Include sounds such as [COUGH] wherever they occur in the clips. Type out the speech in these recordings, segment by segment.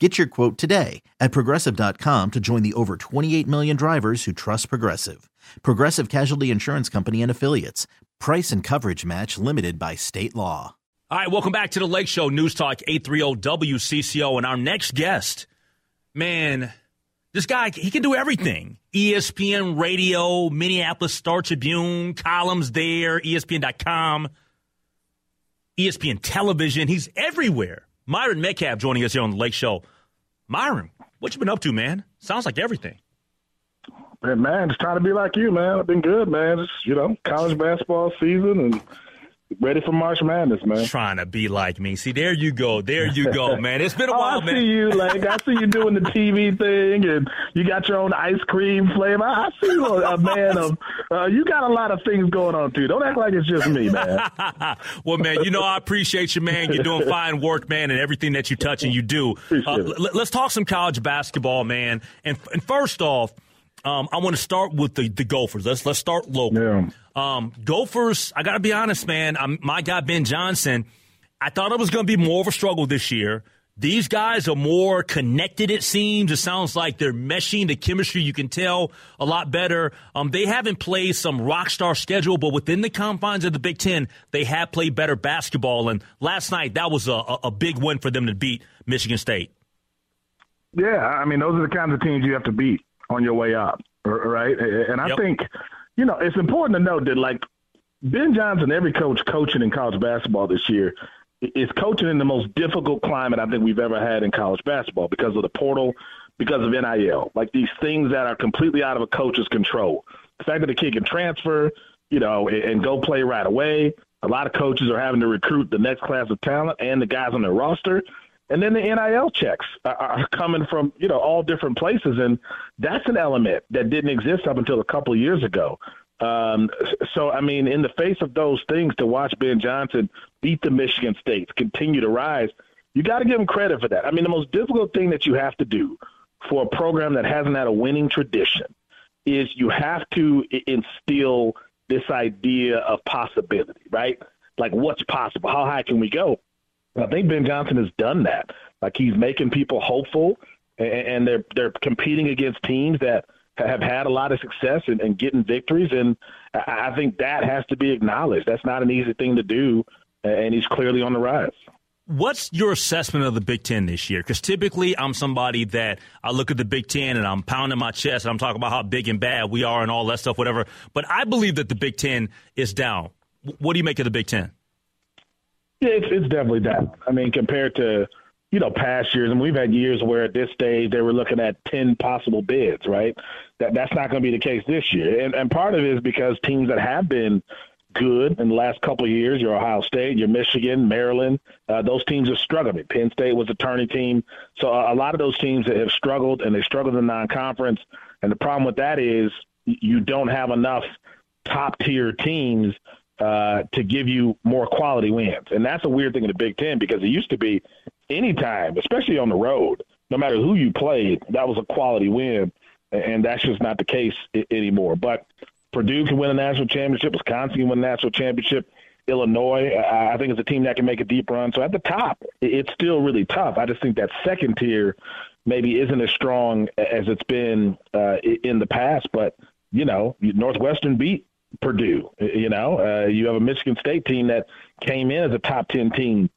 Get your quote today at progressive.com to join the over 28 million drivers who trust Progressive. Progressive Casualty Insurance Company and Affiliates. Price and coverage match limited by state law. All right, welcome back to the Lake Show News Talk 830 WCCO. And our next guest, man, this guy, he can do everything. ESPN Radio, Minneapolis Star Tribune, columns there, ESPN.com, ESPN Television. He's everywhere. Myron Medcalf joining us here on the Lake Show. Myron, what you been up to, man? Sounds like everything. Man, just trying to be like you, man. I've been good, man. Just you know, college basketball season and ready for March Madness, man. Trying to be like me. See, there you go. There you go, [LAUGHS] man. It's been a oh, while, I man. see you, like I see you doing the TV thing, and you got your own ice cream flavor. I see you, a man of. Uh, you got a lot of things going on too. Don't act like it's just me, man. [LAUGHS] well, man, you know I appreciate you, man. You're doing [LAUGHS] fine work, man, and everything that you touch and you do. Uh, l- let's talk some college basketball, man. And, and first off. Um, I want to start with the, the Gophers. Let's let's start local. Yeah. Um, Gophers. I got to be honest, man. I'm, my guy Ben Johnson. I thought it was going to be more of a struggle this year. These guys are more connected. It seems. It sounds like they're meshing. The chemistry you can tell a lot better. Um, they haven't played some rock star schedule, but within the confines of the Big Ten, they have played better basketball. And last night, that was a, a big win for them to beat Michigan State. Yeah, I mean, those are the kinds of teams you have to beat on your way up, right? And I Yep. think, you know, it's important to note that like Ben Johnson, every coach coaching in college basketball this year is coaching in the most difficult climate I think we've ever had in college basketball because of the portal, because of NIL, like these things that are completely out of a coach's control. The fact that the kid can transfer, you know, and, and go play right away. A lot of coaches are having to recruit the next class of talent and the guys on their roster. And then the NIL checks are, coming from, you know, all different places. And that's an element that didn't exist up until a couple of years ago. Um, so, I mean, in the face of those things, to watch Ben Johnson beat the Michigan States, continue to rise, you got to give him credit for that. I mean, the most difficult thing that you have to do for a program that hasn't had a winning tradition is you have to instill this idea of possibility, right? Like, what's possible? How high can we go? I think Ben Johnson has done that. Like he's making people hopeful, and, they're they're competing against teams that have had a lot of success and, and getting victories, and I think that has to be acknowledged. That's not an easy thing to do, and he's clearly on the rise. What's your assessment of the Big Ten this year? Because typically I'm somebody that I look at the Big Ten and I'm pounding my chest and I'm talking about how big and bad we are and all that stuff, whatever. But I believe that the Big Ten is down. What do you make of the Big Ten? It's, it's definitely that. I mean, compared to you know past years, and we've had years where at this stage they were looking at ten possible bids, right? That that's not going to be the case this year, and and part of it is because teams that have been good in the last couple of years, your Ohio State, your Michigan, Maryland, uh, those teams are struggling. Penn State was a turning team, so a, a lot of those teams that have struggled and they struggled in non-conference, and the problem with that is you don't have enough top tier teams uh, to give you more quality wins. And that's a weird thing in the Big Ten because it used to be anytime, especially on the road, no matter who you played, that was a quality win. And that's just not the case I- anymore. But Purdue can win a national championship. Wisconsin can win a national championship. Illinois, I think, is a team that can make a deep run. So at the top, it- it's still really tough. I just think that second tier maybe isn't as strong as it's been uh, in the past. But you know, Northwestern beat Purdue. You know, uh, you have a Michigan State team that came in as a top ten team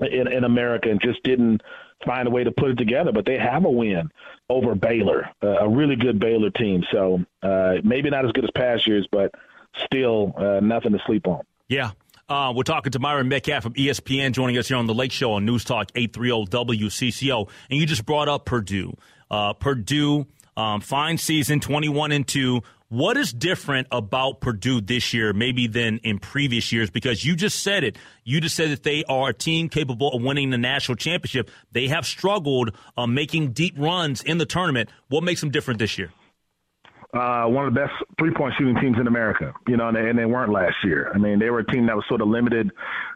in, in America and just didn't find a way to put it together. But they have a win over Baylor, uh, a really good Baylor team. So uh, maybe not as good as past years, but still uh, nothing to sleep on. Yeah. Uh, we're talking to Myron Medcalf from ESPN joining us here on the Lake Show on News Talk 830 WCCO. And you just brought up Purdue. Uh, Purdue, um, fine season, 21 and 2. What is different about Purdue this year, maybe than in previous years? Because you just said it. You just said that they are a team capable of winning the national championship. They have struggled uh, making deep runs in the tournament. What makes them different this year? Uh, one of the best three point shooting teams in America, you know, and they, and they weren't last year. I mean, they were a team that was sort of limited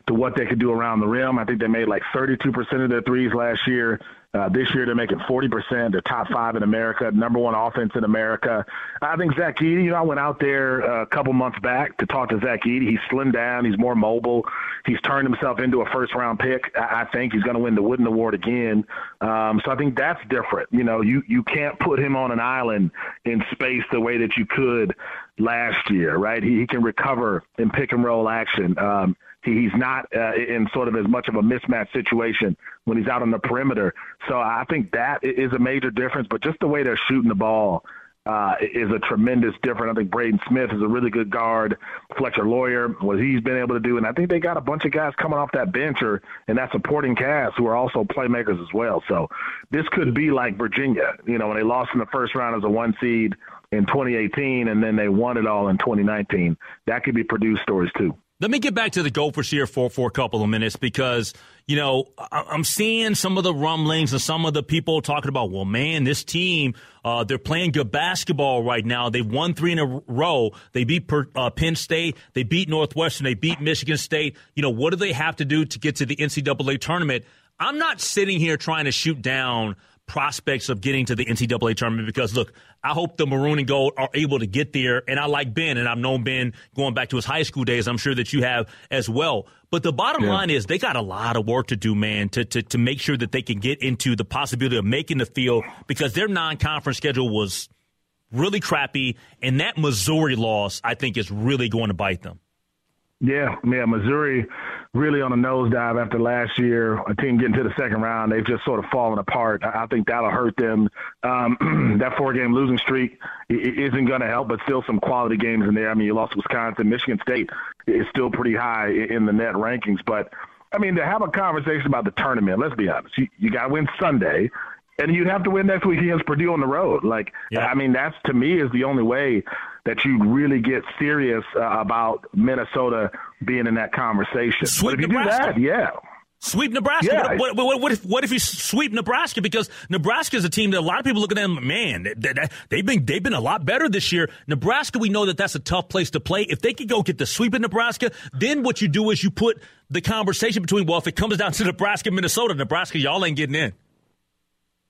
to what they could do around the rim. I think they made like 32% of their threes last year. Uh, this year, they're making 40%. They're top five in America, number one offense in America. I think Zach Edey, you know, I went out there uh, a couple months back to talk to Zach Edey. He's slimmed down. He's more mobile. He's turned himself into a first round pick. I, think he's going to win the Wooden Award again. Um, so I think that's different. You know, you, you can't put him on an island in space the way that you could last year, right? He, he can recover in pick and roll action. Um, He's not uh, in sort of as much of a mismatch situation when he's out on the perimeter. So I think that is a major difference. But just the way they're shooting the ball uh, is a tremendous difference. I think Braden Smith is a really good guard. Fletcher Loyer, what he's been able to do, and I think they got a bunch of guys coming off that bench or and that supporting cast who are also playmakers as well. So this could be like Virginia, you know, when they lost in the first round as a one seed in 2018, and then they won it all in 2019. That could be Purdue stories too. Let me get back to the Gophers here for, for a couple of minutes because, you know, I'm seeing some of the rumblings and some of the people talking about, well, man, this team, uh, they're playing good basketball right now. They've won three in a row. They beat per, uh, Penn State. They beat Northwestern. They beat Michigan State. You know, what do they have to do to get to the NCAA tournament? I'm not sitting here trying to shoot down prospects of getting to the NCAA tournament because look, I hope the maroon and gold are able to get there. And I like Ben, and I've known Ben going back to his high school days. I'm sure that you have as well. But the bottom yeah. line is they got a lot of work to do, man, to, to, to make sure that they can get into the possibility of making the field because their non conference schedule was really crappy. And that Missouri loss, I think, is really going to bite them. Yeah, yeah, Missouri really on a nosedive after last year. A team getting to the second round, they've just sort of fallen apart. I think that'll hurt them. Um, [CLEARS THROAT] that four-game losing streak isn't going to help, but still some quality games in there. I mean, you lost Wisconsin, Michigan State is still pretty high in the net rankings, but. I mean, to have a conversation about the tournament, let's be honest. You, you got to win Sunday, and you'd have to win next week against Purdue on the road. Like, yeah. I mean, that's to me is the only way that you really get serious uh, about Minnesota being in that conversation. Sweep but if you Nebraska. do that, yeah. Sweep Nebraska. Yeah. What, what, what, if what if you sweep Nebraska? Because Nebraska is a team that a lot of people look at them. Man, they, have been they've been a lot better this year. Nebraska, we know that that's a tough place to play. If they could go get the sweep in Nebraska, then what you do is you put the conversation between well, if it comes down to Nebraska, Minnesota, Nebraska, y'all ain't getting in.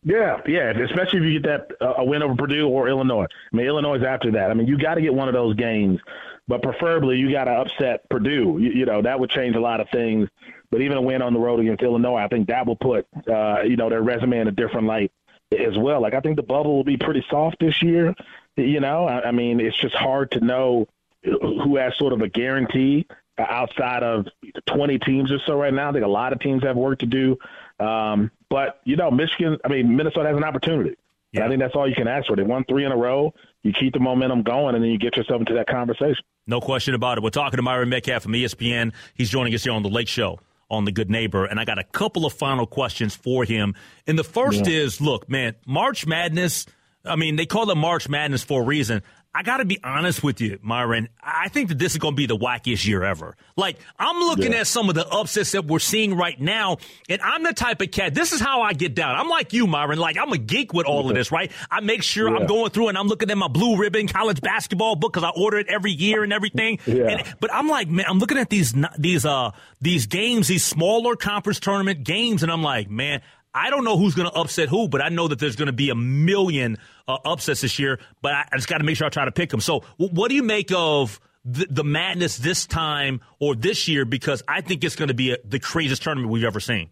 Yeah, yeah, especially if you get that uh, a win over Purdue or Illinois. I mean, Illinois is after that. I mean, you got to get one of those games, but preferably you got to upset Purdue. You, you, know, that would change a lot of things. But even a win on the road against Illinois, I think that will put uh, you know their resume in a different light as well. Like I think the bubble will be pretty soft this year. You know, I, I mean, it's just hard to know who has sort of a guarantee outside of 20 teams or so right now. I think a lot of teams have work to do. Um, but you know, Michigan, I mean, Minnesota has an opportunity. Yeah. I think that's all you can ask for. They won three in a row. You keep the momentum going, and then you get yourself into that conversation. No question about it. We're talking to Myron Medcalf from ESPN. He's joining us here on the Lake Show on the Good Neighbor, and I got a couple of final questions for him. And the first yeah. is, look, man, March Madness. I mean, they call it March Madness for a reason. I got to be honest with you, Myron. I think that this is going to be the wackiest year ever. Like, I'm looking yeah. at some of the upsets that we're seeing right now, and I'm the type of cat. This is how I get down. I'm like you, Myron. Like, I'm a geek with all of this, right? I make sure yeah. I'm going through and I'm looking at my blue ribbon college basketball book because I order it every year and everything. Yeah. And, but I'm like, man, I'm looking at these these uh these games, these smaller conference tournament games, and I'm like, man, I don't know who's going to upset who, but I know that there's going to be a million uh, upsets this year. But I, I just got to make sure I try to pick them. So, w- what do you make of the, the, madness this time or this year? Because I think it's going to be a, the craziest tournament we've ever seen.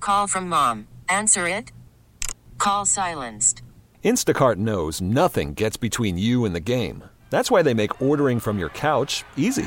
Call from mom. Answer it. Call silenced. Instacart knows nothing gets between you and the game. That's why they make ordering from your couch easy.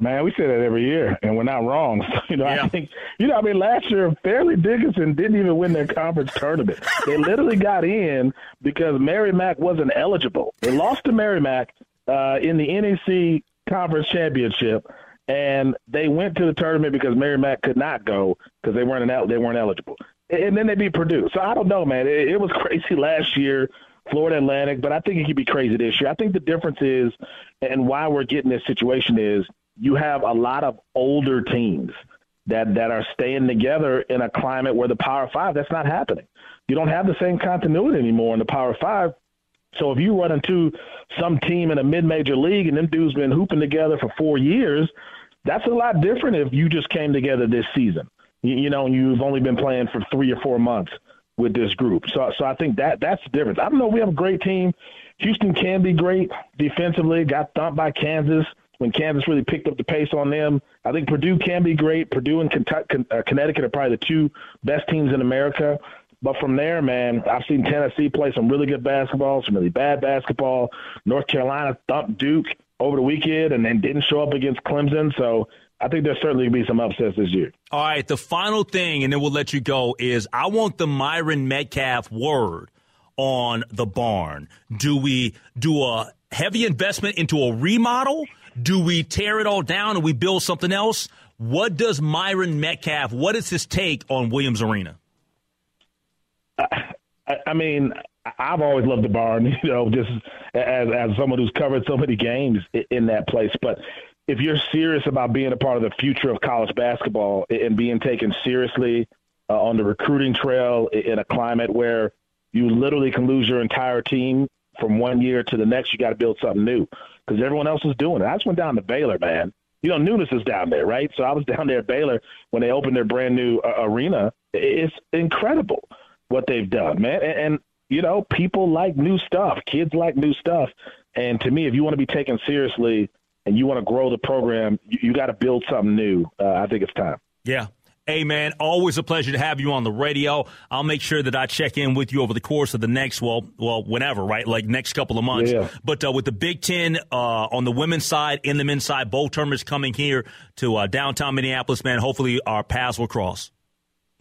Man, we say that every year, and we're not wrong. [LAUGHS] So, you know, Yeah. I think, you know, I mean, last year, Fairleigh Dickinson didn't even win their conference tournament. They literally got in because Merrimack wasn't eligible. They lost to Merrimack uh, in the NEC conference championship, and they went to the tournament because Merrimack could not go because they weren't el- they weren't eligible. And then they beat Purdue. So I don't know, man. It, it was [LAUGHS] crazy last year. Florida Atlantic, but I think it could be crazy this year. I think the difference is, and why we're getting this situation is, you have a lot of older teams that that are staying together in a climate where the Power Five that's not happening. You don't have the same continuity anymore in the Power Five. So if you run into some team in a mid-major league and them dudes been hooping together for four years, that's a lot different if you just came together this season. You, you know, you've only been playing for three or four months with this group. So, so I think that that's the difference. I don't know. We have a great team. Houston can be great defensively. Got thumped by Kansas when Kansas really picked up the pace on them. I think Purdue can be great. Purdue and uh, Connecticut are probably the two best teams in America. But from there, man, I've seen Tennessee play some really good basketball, some really bad basketball. North Carolina thumped Duke over the weekend and then didn't show up against Clemson. So I think there's certainly going to be some upsets this year. All right, the final thing, and then we'll let you go, is I want the Myron Medcalf word on the barn. Do we do a heavy investment into a remodel? Do we tear it all down and we build something else? What does Myron Medcalf, what is his take on Williams Arena? I, I mean, I've always loved the barn, [LAUGHS] you know, just as as someone who's covered so many games in that place. But if you're serious about being a part of the future of college basketball and being taken seriously uh, on the recruiting trail in a climate where you literally can lose your entire team from one year to the next, you got to build something new because everyone else is doing it. I just went down to Baylor, man. You know, Newness is down there, right? So I was [LAUGHS] down there at Baylor when they opened their brand new uh, arena. It's incredible what they've done, man. And, and you know, people like new stuff. Kids like new stuff. And to me, if you want to be taken seriously and you want to grow the program, you, you got to build something new. Uh, I think it's time. Yeah. Hey, man, always a pleasure to have you on the radio. I'll make sure that I check in with you over the course of the next, well, well, whenever, right? Like next couple of months. Yeah. But uh, with the Big Ten uh, on the women's side, in the men's side, both tournaments coming here to uh, downtown Minneapolis, man, hopefully our paths will cross.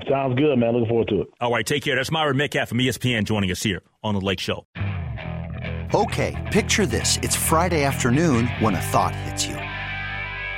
Sounds good, man. Looking forward to it. All right, take care. That's Myron Medcalf from ESPN joining us here on the Lake Show. Okay, picture this. It's Friday afternoon when a thought hits you.